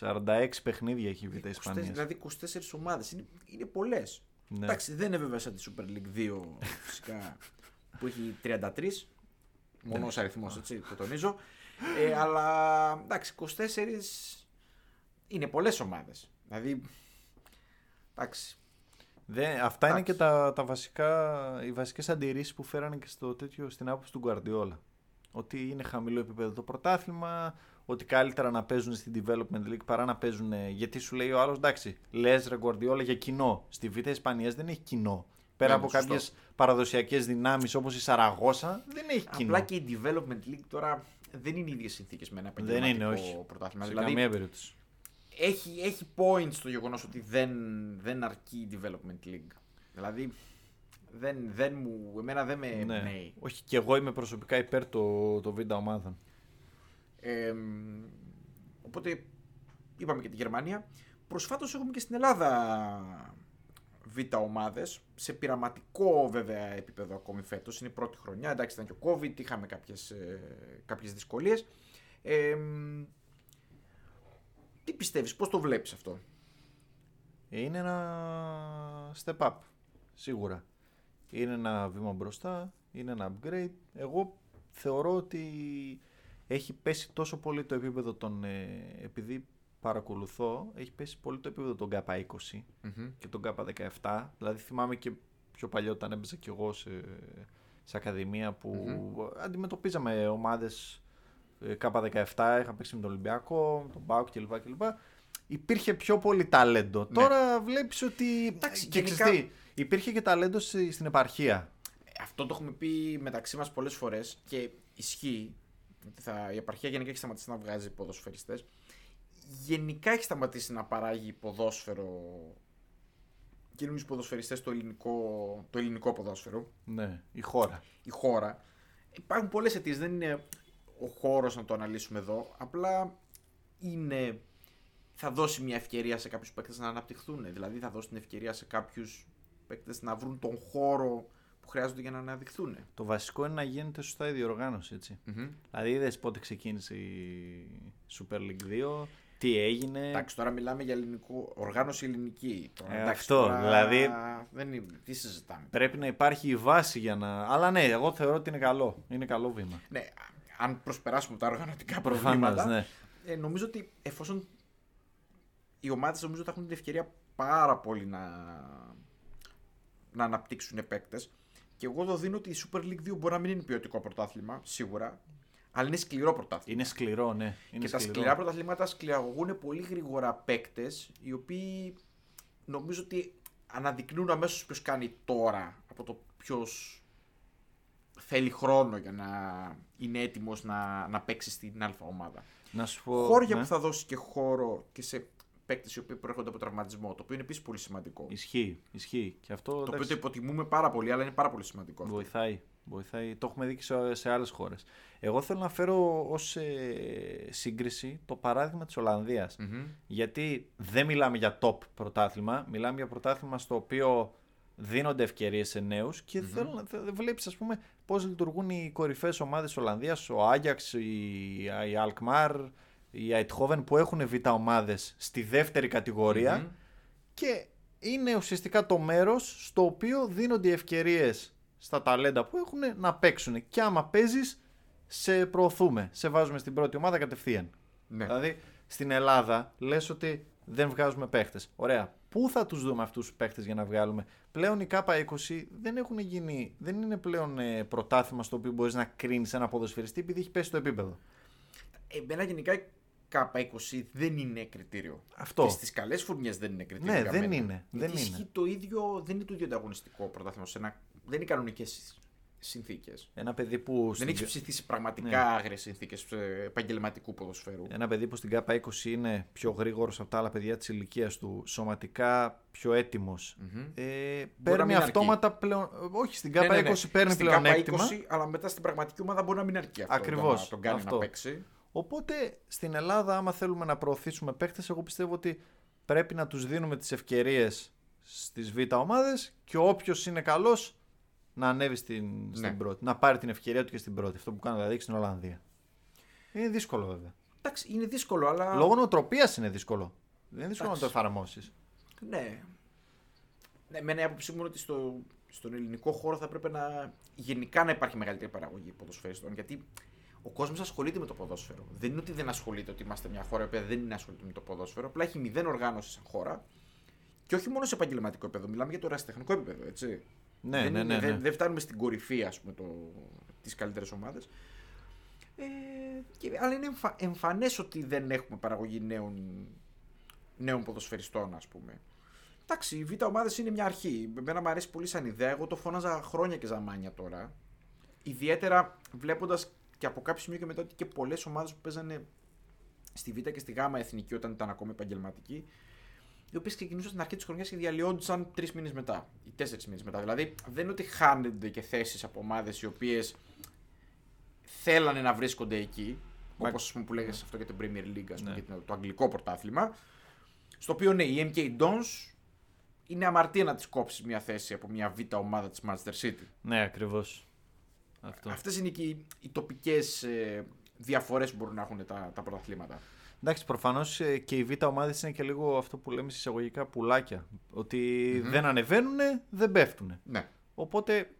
46 παιχνίδια έχει η Β' 24, Ισπανίας. δηλαδή 24 ομάδες. Είναι, είναι πολλές. Ναι. Εντάξει, δεν είναι βέβαια σαν τη Super League 2 φυσικά που έχει 33. Μόνο ως αριθμός, έτσι, το τονίζω. Ε, αλλά εντάξει, 24 είναι πολλές ομάδες. Δηλαδή, εντάξει, Δεν, αυτά είναι Εντάξει. και τα, τα βασικά, οι βασικές αντιρρήσεις που φέρανε και στο τέτοιο, στην άποψη του Guardiola. Ότι είναι χαμηλό επίπεδο το πρωτάθλημα, ότι καλύτερα να παίζουν στην Development League παρά να παίζουν. Γιατί σου λέει ο άλλος, εντάξει, λες ρε Guardiola για κοινό. Στη Β' Ισπανίας δεν έχει κοινό. Πέρα Ναι, από σωστό. κάποιες παραδοσιακές δυνάμεις όπως η Σαραγώσα, δεν έχει κοινό. απλά και η Development League τώρα δεν είναι οι ίδιες συνθήκες με ένα δεν επαγγελματικό είναι, όχι. πρωτάθλημα. Σε Δηλαδή, καμία περίπτωση. Έχει, έχει points το γεγονός ότι δεν, δεν αρκεί η Development League. Δηλαδή, δεν, δεν μου, εμένα δεν με Ναι. εμπνέει. Όχι, και εγώ είμαι προσωπικά υπέρ το, το Β' ομάδων. Ε, οπότε είπαμε και τη Γερμανία. Προσφάτως έχουμε και στην Ελλάδα β' ομάδες, σε πειραματικό βέβαια επίπεδο ακόμη φέτος. Είναι η πρώτη χρονιά, εντάξει ήταν και ο COVID, είχαμε κάποιες, ε, κάποιες δυσκολίες. Ε, τι πιστεύεις, πώς το βλέπεις αυτό; Είναι ένα step up, σίγουρα. Είναι ένα βήμα μπροστά, είναι ένα upgrade. Εγώ θεωρώ ότι έχει πέσει τόσο πολύ το επίπεδο των... ε, επειδή παρακολουθώ, έχει πέσει πολύ το επίπεδο των ΚΑΠΑ 20 και τον ΚΑΠΑ 17. Δηλαδή θυμάμαι και πιο παλιό όταν έπαιζα κι εγώ σε, σε ακαδημία που αντιμετωπίζαμε ομάδες ε, ΚΑΠΑ 17, είχα παίξει με τον Ολυμπιακό, με τον Μπάουκ κλπ. κλπ. Υπήρχε πιο πολύ ταλέντο. Τώρα βλέπεις ότι. Ναι. Εντάξει, και γενικά- ξέρεις τι, υπήρχε και ταλέντο στη- στην επαρχία. Αυτό το έχουμε πει μεταξύ μας πολλές φορές και ισχύει. ότι Θα, η επαρχία γενικά έχει σταματήσει να βγάζει ποδοσφαιριστές. Γενικά έχει σταματήσει να παράγει ποδόσφαιρο καινούριους ποδοσφαιριστές στο ελληνικό, το ελληνικό ποδόσφαιρο. Ναι, η χώρα. η χώρα. Υπάρχουν πολλές αιτίες, δεν είναι ο χώρος να το αναλύσουμε εδώ. Απλά είναι... Θα δώσει μια ευκαιρία σε κάποιους παίκτες να αναπτυχθούν. Δηλαδή θα δώσει την ευκαιρία σε κάποιους παίκτες να βρουν τον χώρο που χρειάζονται για να αναδειχθούν. Το βασικό είναι να γίνεται σωστά η διοργάνωση, έτσι. Δηλαδή είδες πότε ξεκίνησε η Super League 2, τι έγινε. Εντάξει, τώρα μιλάμε για ελληνικό, οργάνωση ελληνική. Τώρα, Ε, εντάξει, αυτό, τώρα δηλαδή- Δεν είναι, τι συζητάμε. Πρέπει να υπάρχει η βάση για να. Αλλά ναι, εγώ θεωρώ ότι είναι καλό. Είναι καλό βήμα. Ναι, αν προσπεράσουμε τα οργανωτικά Προφανώς, προβλήματα, ναι. ε, νομίζω ότι εφόσον οι ομάδες νομίζω θα έχουν την ευκαιρία πάρα πολύ να, να αναπτύξουν παίκτε. Και εγώ εδώ δίνω ότι η Super League 2 μπορεί να μην είναι ποιοτικό πρωτάθλημα, σίγουρα, αλλά είναι σκληρό πρωτάθλημα. Είναι σκληρό, ναι. Είναι και τα σκληρό. σκληρά πρωταθλήματα σκληραγωγούν πολύ γρήγορα παίκτες, οι οποίοι νομίζω ότι αναδεικνύουν αμέσως ποιος κάνει τώρα από το ποιος θέλει χρόνο για να είναι έτοιμος να, να παίξει στην Α ομάδα. Να σου πω. Χώρια ναι. που θα δώσει και χώρο και σε παίκτες οι οποίοι προέρχονται από τραυματισμό, το οποίο είναι επίσης πολύ σημαντικό. Ισχύει, ισχύει. Και αυτό Το οποίο εντάξει, το υποτιμούμε πάρα πολύ, αλλά είναι πάρα πολύ σημαντικό. αυτό. βοηθάει. βοηθάει. Το έχουμε δει και σε, σε άλλες χώρες. Εγώ θέλω να φέρω ως σύγκριση το παράδειγμα της Ολλανδίας. Μμμ. Γιατί δεν μιλάμε για top πρωτάθλημα, μιλάμε για πρωτάθλημα στο οποίο δίνονται ευκαιρίες σε νέους και θέλω να θε- βλέπεις ας πούμε πώς λειτουργούν οι κορυφαίες ομάδες της Ολλανδίας, ο Άγιαξ, η, η Αλκμάρ, η Αιτχόβεν που έχουν β' ομάδες στη δεύτερη κατηγορία Μμμ. και είναι ουσιαστικά το μέρος στο οποίο δίνονται οι ευκαιρίες στα ταλέντα που έχουν να παίξουν και άμα παίζεις σε προωθούμε, σε βάζουμε στην πρώτη ομάδα κατευθείαν. Ναι. Δηλαδή στην Ελλάδα λες ότι δεν βγάζουμε παίχτες. Ωραία. Πού θα τους δούμε αυτούς τους παίχτες για να βγάλουμε; Πλέον οι K20 δεν έχουν γίνει, δεν είναι πλέον ε, πρωτάθλημα στο οποίο μπορείς να κρίνεις ένα ποδοσφαιριστή επειδή έχει πέσει το επίπεδο. Εμένα γενικά η K20 δεν είναι κριτήριο. Αυτό. Και στις καλές φουρνιές δεν είναι κριτήριο. Ναι, για δεν μένα. είναι, δεν Γιατί είναι. ισχύει το ίδιο, δεν είναι το ίδιο ανταγωνιστικό πρωτάθλημα. Σε ένα, δεν είναι κανονικές συνθήκες. Ένα παιδί που... Δεν στην- έχεις ψηθεί πραγματικά Ναι. άγριες συνθήκες επαγγελματικού ποδοσφαίρου. Ένα παιδί που στην ΚΑΠΑ 20 είναι πιο γρήγορος από τα άλλα παιδιά της ηλικίας του, σωματικά πιο έτοιμος. Μμμ. Ε, να παίρνει μην αρκεί. αυτόματα πλέον. Όχι, στην Ναι, ΚΑΠΑ ναι, ναι. 20 παίρνει Στην πλέον K20, έκτημα. αλλά μετά στην πραγματική ομάδα μπορεί να μην αρκεί αυτό. Ακριβώς, για Να τον κάνει αυτό. να παίξει. Οπότε στην Ελλάδα, άμα θέλουμε να προωθήσουμε παίχτες, εγώ πιστεύω ότι πρέπει να τους δίνουμε τις ευκαιρίες στις β' ομάδες και όποιος είναι καλός να ανέβει στην, στην Ναι. πρώτη. Να πάρει την ευκαιρία του και στην πρώτη. Αυτό που κάνω δηλαδή και στην Ολλανδία. Είναι δύσκολο βέβαια. Εντάξει, είναι δύσκολο, αλλά. Λόγω νοοτροπίας είναι δύσκολο. Δεν είναι δύσκολο να το Εντάξει. εφαρμόσεις. Ναι. Ναι, εμένα η άποψή μου είναι ότι στο, στον ελληνικό χώρο θα πρέπει να γενικά να υπάρχει μεγαλύτερη παραγωγή ποδοσφαιριστών. Γιατί ο κόσμος ασχολείται με το ποδόσφαιρο. Δεν είναι ότι δεν ασχολείται, ότι είμαστε μια χώρα που δεν είναι ασχολείται με το ποδόσφαιρο. Απλά έχει μηδέν οργάνωση σαν χώρα. Και όχι μόνο σε επαγγελματικό επίπεδο, μιλάμε για το ερασιτεχνικό επίπεδο, έτσι. Ναι, δεν, ναι, είναι- ναι, δεν- ναι. δεν φτάνουμε στην κορυφή, ας πούμε, το, τις καλύτερες ομάδες. Ε, και, αλλά είναι εμφα, εμφανές ότι δεν έχουμε παραγωγή νέων, νέων ποδοσφαιριστών, ας πούμε. Εντάξει, οι β' ομάδες είναι μια αρχή. Εμένα μου αρέσει πολύ σαν ιδέα. Εγώ το φώναζα χρόνια και ζαμάνια τώρα. Ιδιαίτερα βλέποντας και από κάποιο σημείο και μετά ότι και πολλές ομάδες που παίζανε στη Β' και στη Γ' εθνική όταν ήταν ακόμη επαγγελματική, οι οποίε ξεκινούσαν στην αρχή της χρονιάς και διαλυόντουσαν τρεις μήνες μετά ή τέσσερις μήνες μετά. Δηλαδή δεν είναι ότι χάνονται και θέσεις από ομάδες οι οποίες θέλανε να βρίσκονται εκεί. Μα- Όπως ας πούμε που λέγες αυτό για την Premier League, ας πούμε, Ναι. και το αγγλικό πρωτάθλημα. Στο οποίο ναι, η MK Dons είναι αμαρτία να της κόψεις μια θέση από μια β' ομάδα της Manchester City. Ναι, ακριβώς. Αυτό. Αυτές είναι και οι, οι τοπικές ε, διαφορές που μπορούν να έχουν τα, τα πρωταθλήματα. Εντάξει, προφανώς και οι β' ομάδες είναι και λίγο αυτό που λέμε εισαγωγικά πουλάκια. Ότι δεν ανεβαίνουν, δεν πέφτουν. Ναι. Οπότε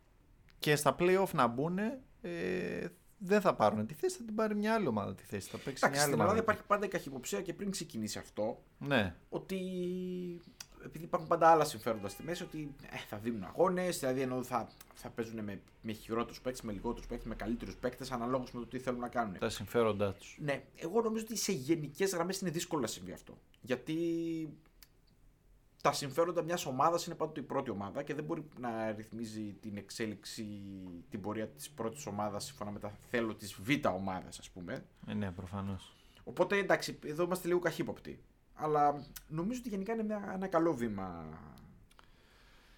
και στα playoff να μπουν, ε, δεν θα πάρουν τη θέση, θα την πάρει μια άλλη ομάδα τη θέση. Θα παίξει Εντάξει, μια άλλη στην Ελλάδα ομάδα. υπάρχει πάντα η καχυποψία και πριν ξεκινήσει αυτό, Ναι, ότι επειδή υπάρχουν πάντα άλλα συμφέροντα στη μέση, ότι ε, θα δίνουν αγώνες, δηλαδή ενώ θα, θα παίζουν με, με χειρότερους παίκτες, με λιγότερους παίκτες, με καλύτερους παίκτες, αναλόγως με το τι θέλουν να κάνουν. τα συμφέροντά τους. Ναι, εγώ νομίζω ότι σε γενικές γραμμές είναι δύσκολο να συμβεί αυτό. Γιατί τα συμφέροντα μιας ομάδας είναι πάντοτε η πρώτη ομάδα και δεν μπορεί να ρυθμίζει την εξέλιξη, την πορεία της πρώτης ομάδας σύμφωνα με τα θέλω της β' ομάδας, ας πούμε. Ε, ναι, προφανώς. Οπότε εντάξει, εδώ είμαστε λίγο καχύποπτοι. Αλλά νομίζω ότι γενικά είναι μια, ένα καλό βήμα.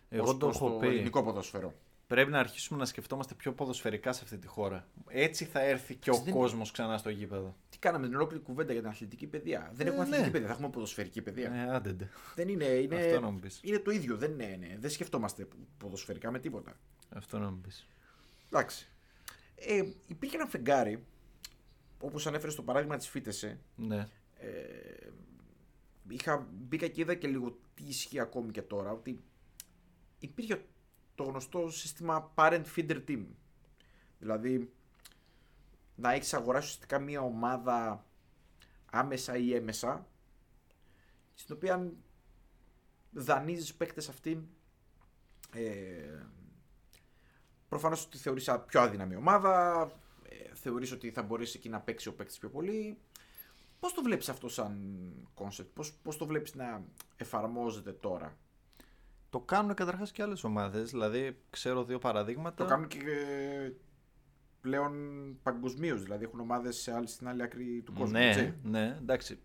Εγώ ως το προς έχω το πει. ελληνικό ποδόσφαιρο. Πρέπει να αρχίσουμε να σκεφτόμαστε πιο ποδοσφαιρικά σε αυτή τη χώρα. Έτσι θα έρθει και ο Δεν- κόσμος ξανά στο γήπεδο. Τι κάναμε την ολόκληρη κουβέντα για την αθλητική παιδεία. Δεν Ε, έχουμε ναι. αθλητική παιδεία, θα έχουμε ποδοσφαιρική παιδεία. Ε, άντε. ντε. Δεν είναι, είναι, Αυτό να μου πεις. είναι το ίδιο. Δεν, είναι, ναι, δεν σκεφτόμαστε ποδοσφαιρικά με τίποτα. Αυτό να μου πεις. Εντάξει. Ε, υπήρχε ένα φεγγάρι, όπως ανέφερες στο παράδειγμα της Φίτεσε. Ναι. Ε, είχα, μπήκα και είδα και λίγο τι ισχύει ακόμη και τώρα. Ότι υπήρχε το γνωστό σύστημα parent feeder team. Δηλαδή, να έχεις αγοράσει ουσιαστικά μια ομάδα άμεσα ή έμεσα, στην οποία δανείζεις παίκτες αυτήν. Ε, Προφανώς ότι θεωρείς πιο αδύναμη ομάδα, ε, θεωρείς ότι θα μπορέσει εκεί να παίξει ο παίκτης πιο πολύ. Πώς το βλέπεις αυτό σαν concept, πώς το βλέπεις να εφαρμόζεται τώρα; Το κάνουν καταρχάς και άλλες ομάδες. Δηλαδή, ξέρω δύο παραδείγματα. Το κάνουν και πλέον παγκοσμίως. Δηλαδή, έχουν ομάδες στην άλλη άκρη του κόσμου. Ναι, έτσι. ναι, εντάξει.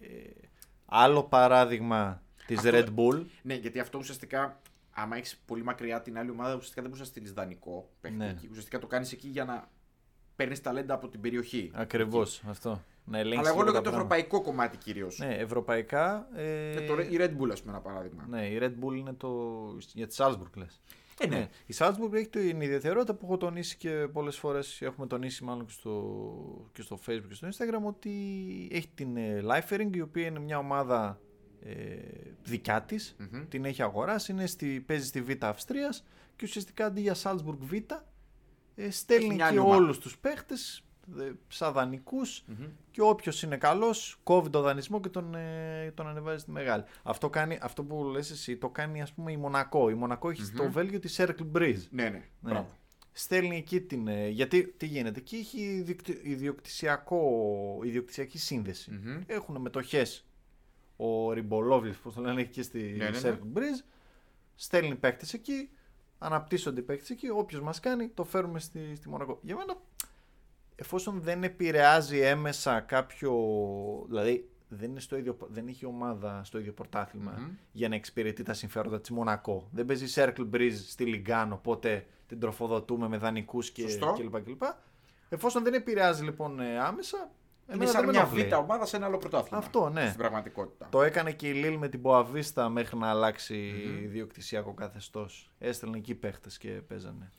Ε, άλλο παράδειγμα της Red Bull. Ναι, γιατί αυτό ουσιαστικά, άμα έχεις πολύ μακριά την άλλη ομάδα, ουσιαστικά δεν μπορείς να στείλεις δανεικό παίχτη Ναι. εκεί. Ουσιαστικά το κάνεις εκεί για να παίρνεις ταλέντα από την περιοχή. Ακριβώς αυτό. Να ελέγξεις Αλλά εγώ λίγο λέω τα για το πράγματα. ευρωπαϊκό κομμάτι κυρίως. Ναι, ευρωπαϊκά. Ε, Ε, το, η Red Bull, ας πούμε, ένα παράδειγμα. Ναι, η Red Bull είναι το. για τη Salzburg λες. Ε, ναι. Ναι. Η Salzburg έχει την ιδιαιτερότητα που έχω τονίσει και πολλές φορές. Έχουμε τονίσει μάλλον και στο, και στο Facebook και στο Instagram ότι έχει την ε, Lifering η οποία είναι μια ομάδα ε, δικιά της. Μμμ. Την έχει αγοράσει. Είναι στη, παίζει στη Β' Αυστρίας και ουσιαστικά αντί για Salzburg Β. Ε, στέλνει μια και άλλη ομάδα. όλους τους παίχτες σαν δανεικούς Μμμ. και όποιος είναι καλός, κόβει τον δανεισμό και τον, ε, τον ανεβάζει στη μεγάλη. Αυτό, κάνει, αυτό που λες εσύ το κάνει ας πούμε η Μονακό. Η Μονακό έχει στο Βέλγιο της Circle Breeze. Ναι, ναι. Ναι. Μπράβο. Στέλνει εκεί την. ε, γιατί τι γίνεται, εκεί έχει ιδιοκτι- ιδιοκτησιακό, ιδιοκτησιακή σύνδεση. Μμμ. Έχουν μετοχές. Ο Ριμπολόβλης, πώς το λένε, έχει και στη Ναι, ναι, ναι. Circle Breeze. Στέλνει παίκτες εκεί, αναπτύσσονται οι παίκτες εκεί. Όποιος μας κάνει, το φέρουμε στη, στη Μονακό. Για μένα, εφόσον δεν επηρεάζει έμεσα κάποιο. Δηλαδή, δεν, είναι στο ίδιο, δεν έχει ομάδα στο ίδιο πρωτάθλημα Μμμ. για να εξυπηρετεί τα συμφέροντα της Μονακό. Δεν παίζει Circle Breeze στη Λιγκάνο, οπότε την τροφοδοτούμε με δανεικούς και, Σωστό. κλπ, κλπ. Εφόσον δεν επηρεάζει λοιπόν ε, άμεσα. Είναι εμένα σαν δεν με μια ενοχλεί. β' ομάδα σε ένα άλλο πρωτάθλημα. Αυτό, ναι. Στην πραγματικότητα. Το έκανε και η Λίλ με την Μποαβίστα μέχρι να αλλάξει Μμμ. ιδιοκτησιακό καθεστώς. Έστελνε εκεί παίχτες και παίζανε.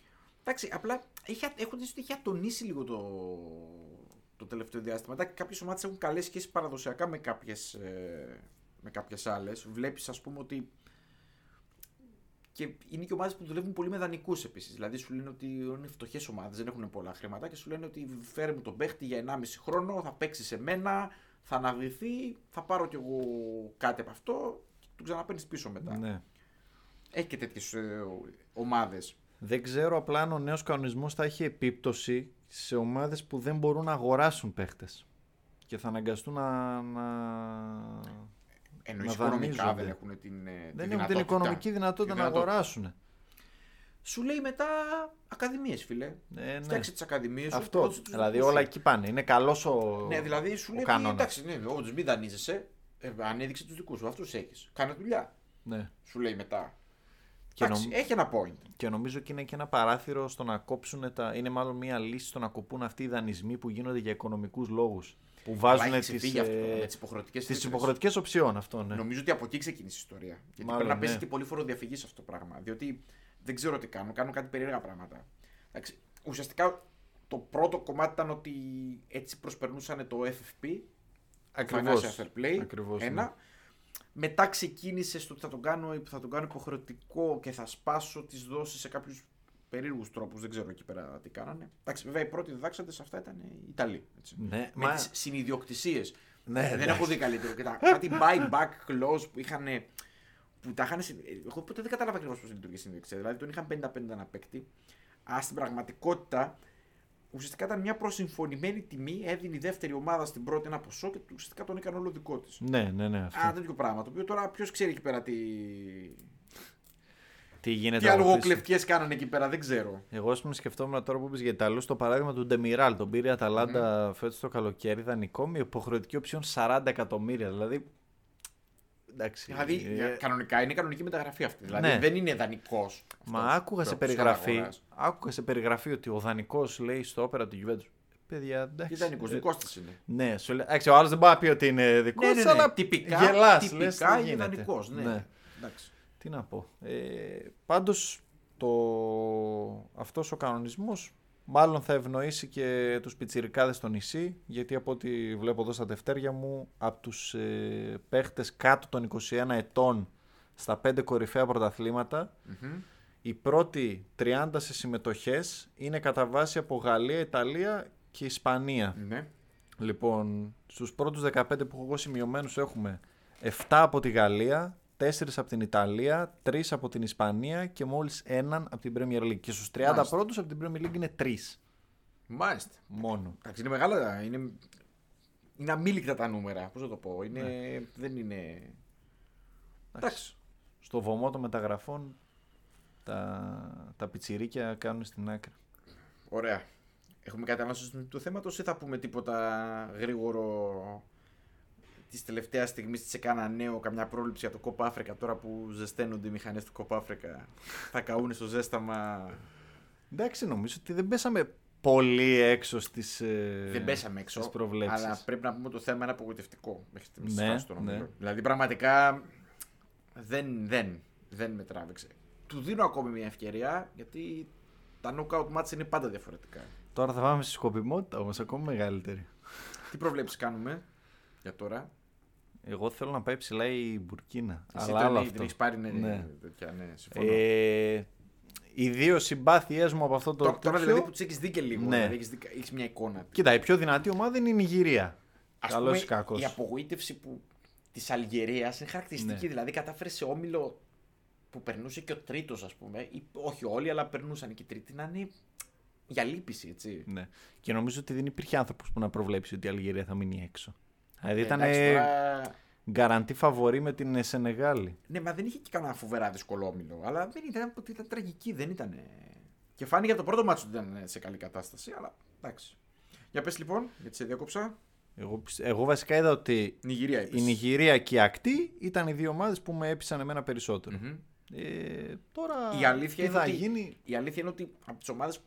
Εντάξει, απλά είχε, έχω δει ότι είχε ατονίσει λίγο το, το τελευταίο διάστημα. Εντάξει, κάποιες ομάδες έχουν καλές σχέσεις παραδοσιακά με κάποιες, ε, με κάποιες άλλες. Βλέπεις ας πούμε ότι και είναι και ομάδες που δουλεύουν πολύ με δανεικούς επίσης. Δηλαδή σου λένε ότι είναι φτωχές ομάδες, δεν έχουν πολλά χρήματα και σου λένε ότι φέρε μου τον παίχτη για 1,5 χρόνο, θα παίξει σε μένα, θα αναδυθεί, θα πάρω κι εγώ κάτι από αυτό και του ξαναπαίρνεις πίσω μετά. Ναι. Έχει και τέτοιες ομάδες. Δεν ξέρω απλά αν ο νέος κανονισμός θα έχει επίπτωση σε ομάδες που δεν μπορούν να αγοράσουν παίχτες. Και θα αναγκαστούν να. να... Εννοείς Να οικονομικά δανείζονται. δεν έχουν την. ε, τη δεν έχουν την δυνατότητα. οικονομική δυνατότητα Τη να δυνατότητα. αγοράσουν. Σου λέει μετά ακαδημίες, φίλε. Ε, ναι. Φτιάξε τις ακαδημίες σου. Αυτό. πρόδωσε τους Δηλαδή δικούς όλα σου. εκεί πάνε. Είναι καλός ο. Ναι, δηλαδή σου ο λέει ότι κανόνας. εντάξει, ναι, όντως μην δανείζεσαι. Ε, ανέδειξε τους δικούς σου. Αυτούς έχεις. Κάνε δουλειά. Ναι. Σου λέει μετά. Και, Εντάξει, νομ- έχει ένα point. και νομίζω και είναι και ένα παράθυρο στο να κόψουν τα. Είναι μάλλον μια λύση στο να κοπούν αυτοί οι δανεισμοί που γίνονται για οικονομικούς λόγους. Που βάζουν Αλλά έχει τις ξεφύγει αυτό με τις υποχρεωτικές τις υποχρεωτικές οψιών αυτό. Ναι. Νομίζω ότι από εκεί ξεκίνησε η ιστορία. Γιατί Μάλλον, πρέπει να ναι. πέσει και πολύ φοροδιαφυγή σε αυτό το πράγμα. Διότι δεν ξέρω τι κάνουν. Κάνουν κάτι περίεργα πράγματα. Εντάξει, ουσιαστικά το πρώτο κομμάτι ήταν ότι έτσι προσπερνούσαν το FFP. Ακριβώς. Financial Fair Play. Ακριβώς, ένα. ναι. Μετά ξεκίνησες στο ότι θα τον, κάνω, θα τον κάνω υποχρεωτικό και θα σπάσω τις δόσεις σε κάποιους περίεργους τρόπους. Δεν ξέρω εκεί πέρα τι κάνανε. Εντάξει, βέβαια οι πρώτοι διδάξαντες αυτά ήταν οι Ιταλοί. Έτσι. Ναι, Με μα- τις συνειδιοκτησίες. Ναι, δεν εντάξει. έχω δει καλύτερο. Και τα, κάτι buy-back clause που είχαν. Που τα είχαν. συν- Εγώ ποτέ δεν κατάλαβα ακριβώς πώς λειτουργεί η συνειδιοκτησία. Δηλαδή τον είχαν 50-50 ένα παίκτη. Α στην πραγματικότητα ουσιαστικά ήταν μια προσυμφωνημένη τιμή. Έδινε η δεύτερη ομάδα στην πρώτη ένα ποσό και ουσιαστικά τον έκανε όλο δικό της. Ναι, ναι, ναι. Αυτό. Α, τέτοιο πράγμα. Το οποίο τώρα ποιος ξέρει εκεί πέρα τι. Τι γίνεται Τι από πίσω. αλογοκλευτιέ κάνανε εκεί πέρα, δεν ξέρω. Εγώ ας πούμε σκεφτόμουν τώρα που είπες για Ιταλούς το παράδειγμα του Ντεμιράλ. Τον πήρε η Αταλάντα φέτος το καλοκαίρι δανεικό με υποχρεωτική οψιόν 40 εκατομμύρια. Δηλαδή. Εντάξει. Δηλαδή, ε, κανονικά είναι κανονική μεταγραφή αυτή. Δηλαδή Ναι. δεν είναι δανεικός. Μα άκουγα σε περιγραφή, άκουγα σε περιγραφή ότι ο δανεικός λέει στο όπερα του Juventus. Παιδιά, εντάξει. Και δανεικός, ε, δικός της είναι. Ναι, σου λέει. Εντάξει, ο άλλος δεν μπορεί να πει ότι είναι δικός Ναι, του, ναι, ναι. αλλά Τυπικά, γελάς, τυπικά λες, τι είναι γίνεται. δανεικός, ναι. Εντάξει. Τι να πω. Ε, πάντως το... αυτός ο κανονισμός μάλλον θα ευνοήσει και τους πιτσιρικάδες στο νησί γιατί από ό,τι βλέπω εδώ στα τευτέρια μου από τους ε, παίχτες κάτω των 21 ετών στα 5 κορυφαία πρωταθλήματα Μμμ. οι πρώτοι 30 σε συμμετοχές είναι κατά βάση από Γαλλία, Ιταλία και Ισπανία. Ναι. Λοιπόν, στους πρώτους 15 που έχω εγώ σημειωμένους έχουμε 7 από τη Γαλλία, 4 από την Ιταλία, 3 από την Ισπανία και μόλις έναν από την Premier League. Και στους 30 Μάλιστα. πρώτους από την Premier League είναι 3 Μάλιστα. μόνο. Εντάξει, είναι μεγάλα. Είναι, είναι αμήλικτα τα νούμερα. Πώς να το πω. Είναι, Δεν είναι. Εντάξει. Στο βωμό των μεταγραφών τα, τα πιτσιρίκια κάνουν στην άκρη. Ωραία. Έχουμε κάτι άλλο να συζητήσουμε του θέματος ή θα πούμε τίποτα γρήγορο; Της τελευταίας στιγμής της έκανα νέο, καμιά πρόληψη για το Κόπα Αφρικα τώρα που ζεσταίνονται οι μηχανές του Κόπα Αφρικα. θα καούν στο ζέσταμα. Εντάξει, νομίζω ότι δεν πέσαμε πολύ έξω στις, ε, Δεν πέσαμε έξω. στις προβλέψεις. Αλλά πρέπει να πούμε ότι το θέμα είναι απογοητευτικό μέχρι στιγμής Ναι, ναι, στον ναι. όμιλο. Δηλαδή πραγματικά δεν, δεν, δεν με τράβηξε. Του δίνω ακόμη μια ευκαιρία γιατί τα knockout match είναι πάντα διαφορετικά. Τώρα θα πάμε στη σκοπιμότητα όμως, ακόμη μεγαλύτερη. Τι προβλέψεις κάνουμε για τώρα; Εγώ θέλω να πάει ψηλά η Μπουρκίνα. Εσύ αλλά τον, άλλο την αυτό. έχεις πάρει ναι, ναι. Ναι. τέτοια, ναι, συμφωνώ. Ε, οι δύο συμπάθειές μου από αυτό το τώρα, τώρα τέτοιο- δηλαδή που τους έχεις δει και λίγο, Ναι. δηλαδή έχεις, δει- έχεις μια εικόνα. Κοίτα, η πιο δυνατή ομάδα είναι η Νιγηρία. Ας Καλός πούμε, ή κακός. η απογοήτευση που, της Αλγερίας είναι χαρακτηριστική. Ναι. Δηλαδή κατάφερε σε όμιλο που περνούσε και ο τρίτος ας πούμε. Ή, όχι όλοι, αλλά περνούσαν και οι τρίτοι να είναι για λύπηση, έτσι. Ναι. Και νομίζω ότι δεν υπήρχε άνθρωπος που να προβλέψει ότι η Αλγερία θα μείνει έξω. Δηλαδή ήταν Εντάξει, τώρα- γκαραντή φαβορή με την Σενεγάλη. Ναι, μα δεν είχε και κανένα φοβερά δύσκολο όμιλο. Αλλά δεν ήταν, ήταν τραγική, δεν ήταν. Και φάνηκε από το πρώτο μάτσο ότι ήταν σε καλή κατάσταση, αλλά εντάξει. Για πες λοιπόν, γιατί σε διάκοψα. Εγώ, πιστε- εγώ βασικά είδα ότι Νιγηρία είπες. η Νιγηρία και η Ακτή ήταν οι δύο ομάδες που με έπεισαν εμένα περισσότερο. Μμμ. Ε, τώρα Η αλήθεια, τι είναι θα ότι, γίνει; η αλήθεια είναι ότι από τις ομάδες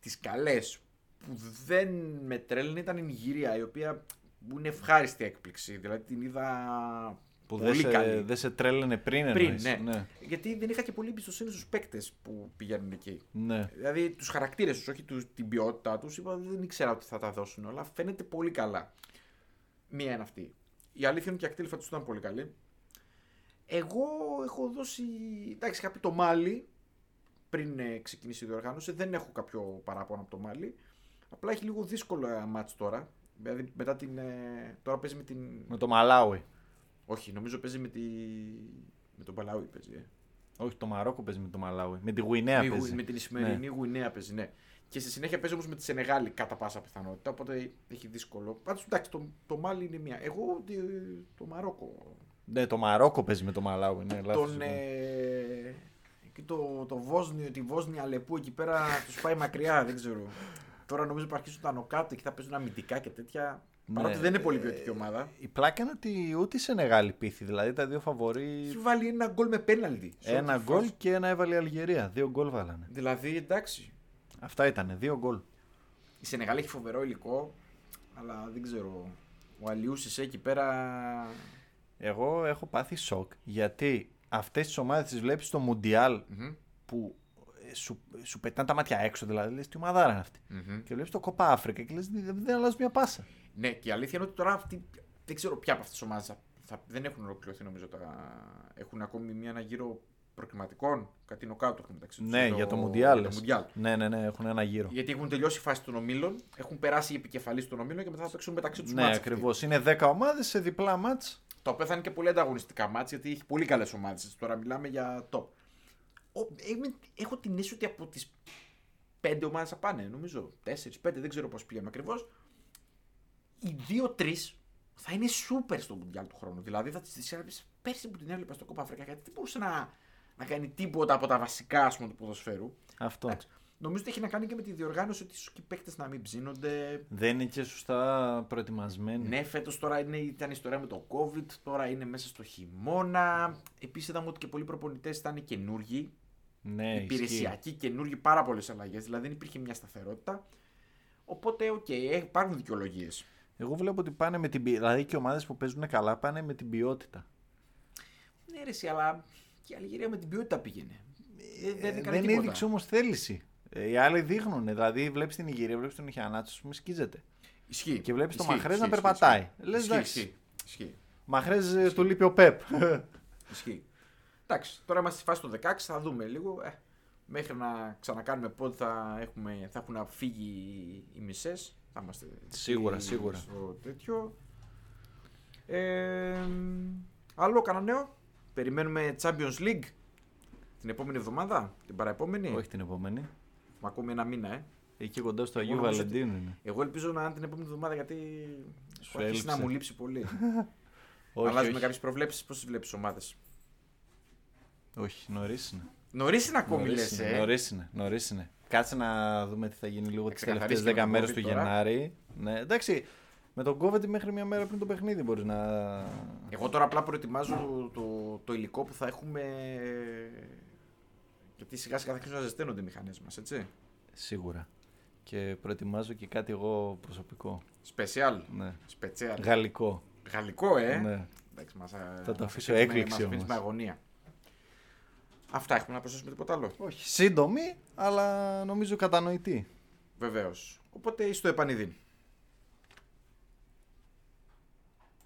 τις καλές που δεν με τρέλνει ήταν η Νιγηρία, η οποία που είναι ευχάριστη έκπληξη. Δηλαδή την είδα Που δεν πολύ σε, καλή. δεν σε τρέλαινε πριν, Πριν, εννοείς. ναι. ναι. Γιατί δεν είχα και πολύ εμπιστοσύνη στους παίκτες που πηγαίνουν εκεί. ναι. Δηλαδή τους χαρακτήρες τους, όχι τους, την ποιότητά τους, είπα δεν ήξερα ότι θα τα δώσουν όλα. Φαίνεται πολύ καλά. Μία είναι αυτή. Η αλήθεια είναι ότι η ακτήλη φέτος ήταν πολύ καλή. Εγώ έχω δώσει. Εντάξει, είχα πει το Μάλι πριν ε, ξεκινήσει η διοργάνωση. Δεν έχω κάποιο παράπονο από το Μάλι. Απλά έχει λίγο δύσκολο μάτς τώρα. Δηλαδή μετά την. ε, τώρα παίζει με την. Με το Μαλάουι. Όχι, νομίζω παίζει με τη. Με τον Παλάουι παίζει. Ε. Όχι, το Μαρόκο παίζει με το Μαλάουι. Με τη Γουινέα με, παίζει. με την Ισημερινή Γουινέα παίζει, ναι. Και στη συνέχεια παίζει όμως με τη Σενεγάλη κατά πάσα πιθανότητα. Οπότε έχει δύσκολο. Πάντως εντάξει, το, το Μάλι είναι μία. Εγώ ε, το Μαρόκο. Ναι, το Μαρόκο παίζει με το Μαλάουι. Ναι, λάθος Τον. είπα. Ε, εκεί το, το Βόσνιο, τη Βόσνια Αλεπού εκεί πέρα τους πάει μακριά, δεν ξέρω. Τώρα νομίζω θα αρχίσουν τα νοκάτ και θα παίζουν αμυντικά και τέτοια. Παρότι Ναι. δεν είναι πολύ ποιοτική ομάδα. Η πλάκα είναι ότι ούτε σε μεγάλη πίθη. Δηλαδή τα δύο φαβορεί. Έχει βάλει ένα γκολ με πέναλτι. σε όλη Ένα τη γκολ φάση. και ένα έβαλε η Αλγερία. Δύο γκολ βάλανε. Δηλαδή εντάξει. Αυτά ήταν. Δύο γκολ. Η Σενεγάλη έχει φοβερό υλικό, αλλά δεν ξέρω. Ο Αλιούση εκεί πέρα. Εγώ έχω πάθει σοκ γιατί αυτές τις ομάδες τις βλέπεις στο Μουντιάλ Μμμ. που ε, σου, σου πετάνε τα μάτια έξω. Δηλαδή λες τι ομαδάρα είναι αυτή. Μμμ. Και βλέπεις το Κοπά Αφρικα και λες δεν, δεν αλλάζεις μια πάσα. Ναι, και η αλήθεια είναι ότι τώρα αυτοί, δεν ξέρω ποια από αυτές τις ομάδες δεν έχουν ολοκληρωθεί νομίζω. Τα, έχουν ακόμη μια ένα γύρο προκριματικών. Κάτι νοκάτω έχουν μεταξύ τους Ναι, για το Μουντιάλ. για το λες. Μουντιάλ. Ναι, ναι, ναι, έχουν ένα γύρο. Γιατί έχουν τελειώσει η φάση των ομίλων, έχουν περάσει οι επικεφαλεί των ομίλων και μετά θα παίξουν μεταξύ τους Ναι, ακριβώς. Είναι 10 ομάδες σε διπλά μάτς. Το οποίο θα είναι και πολύ ανταγωνιστικά μάτς γιατί έχει πολύ καλές ομάδες. Τώρα μιλάμε για top. Ο, είμαι- έχω την αίσθηση ότι από τις πέντε ομάδες θα πάνε, νομίζω. Τέσσερις, πέντε, δεν ξέρω πώς πήγαμε ακριβώς. Οι δύο-τρει θα είναι σούπερ στο Μουντιάλ του χρόνου. Δηλαδή θα τις έβλεπε πέρσι που την έβλεπα στο Κόπα Αφρικα γιατί δεν μπορούσε να, να κάνει τίποτα από τα βασικά ας πούμε, του ποδοσφαίρου. Αυτό. Εντάξει. Νομίζω ότι έχει να κάνει και με τη διοργάνωση ότι ίσω και οι παίκτες να μην ψήνονται. Δεν είναι και σωστά προετοιμασμένοι. Ναι, φέτος τώρα είναι, ήταν ιστορία με το COVID, τώρα είναι μέσα στο χειμώνα. Επίσης είδαμε ότι και πολλοί προπονητές ήταν καινούργοι, Ναι, ισχύει. υπηρεσιακοί, καινούργοι, πάρα πολλές αλλαγές. Δηλαδή δεν υπήρχε μια σταθερότητα. Οπότε, ok, okay, υπάρχουν δικαιολογίες. Εγώ βλέπω ότι πάνε με την ποιότητα. Δηλαδή και οι ομάδες που παίζουν καλά πάνε με την ποιότητα. Ναι, ρε, εσύ, αλλά και η Αλγερία με την ποιότητα πήγαινε. Ε, δεν Ε, έκανε δεν τίποτα. έδειξε όμως θέληση. Ε, οι άλλοι δείχνουν. Δηλαδή βλέπεις την Νιγηρία, βλέπεις τον Ιχεανάτσο, ας πούμε, σκίζεται. Ισχύει. Και βλέπεις το Ισχύει, Μαχρέζ ισχύει, να ισχύει, περπατάει. ισχύει. Λες, Ισχύει, εντάξει. ισχύει, ισχύει. Μαχρέζ του λείπει ο Πεπ. Ισχύει. Εντάξει, τώρα είμαστε στη φάση του 16, θα δούμε λίγο. Ε, Μέχρι να ξανακάνουμε πότε θα, έχουμε, θα έχουν φύγει οι μισές. Θα είμαστε Σίγουρα, εκεί σίγουρα. Στο τέτοιο. Ε, άλλο, κανένα νέο; Περιμένουμε Champions League την επόμενη εβδομάδα, την παραεπόμενη; Όχι την επόμενη. Έχουμε ακόμη ένα μήνα, ε. Εκεί κοντά στο Εγώ Αγίου νομίζω ότι- Βαλεντίνου είναι. Εγώ ελπίζω να είναι την επόμενη εβδομάδα γιατί Σου σου αρχίσει να έλειψε. μου λείψει πολύ. (laughs) Όχι, Αλλάζουμε όχι. κάποιες προβλέψεις. Πώς τις βλέπεις ομάδες; Όχι νωρίς είναι. Νωρίς είναι ακόμη Νωρίς λες. είναι, Ε. νωρίς είναι, νωρίς είναι. Κάτσε να δούμε τι θα γίνει λίγο τις τελευταίες ξεκαθαρίσει και 10 με μέρες τον του COVID τώρα. Γενάρη. Ναι, εντάξει, με τον COVID μέχρι μια μέρα πριν το παιχνίδι μπορείς να... Εγώ τώρα απλά προετοιμάζω το, το υλικό που θα έχουμε. Γιατί σιγά σιγά θα αρχίσουν να ζεσταίνονται οι μηχανές μας, έτσι. Σίγουρα. Και προετοιμάζω και κάτι εγώ προσωπικό. Σπεσιάλ. Ναι. Σπετσιάλ. Γαλλικό. Γαλλικό, ε. Ναι. Εντάξει, μας, Θα το μας αφήσω αφήνεις με- έκπληξη μας αφήνεις όμως. με αγωνία. Αυτά έχουμε να προσθέσουμε τίποτα άλλο. Όχι σύντομη, αλλά νομίζω κατανοητή. Βεβαίως. Οπότε στο επανειδή.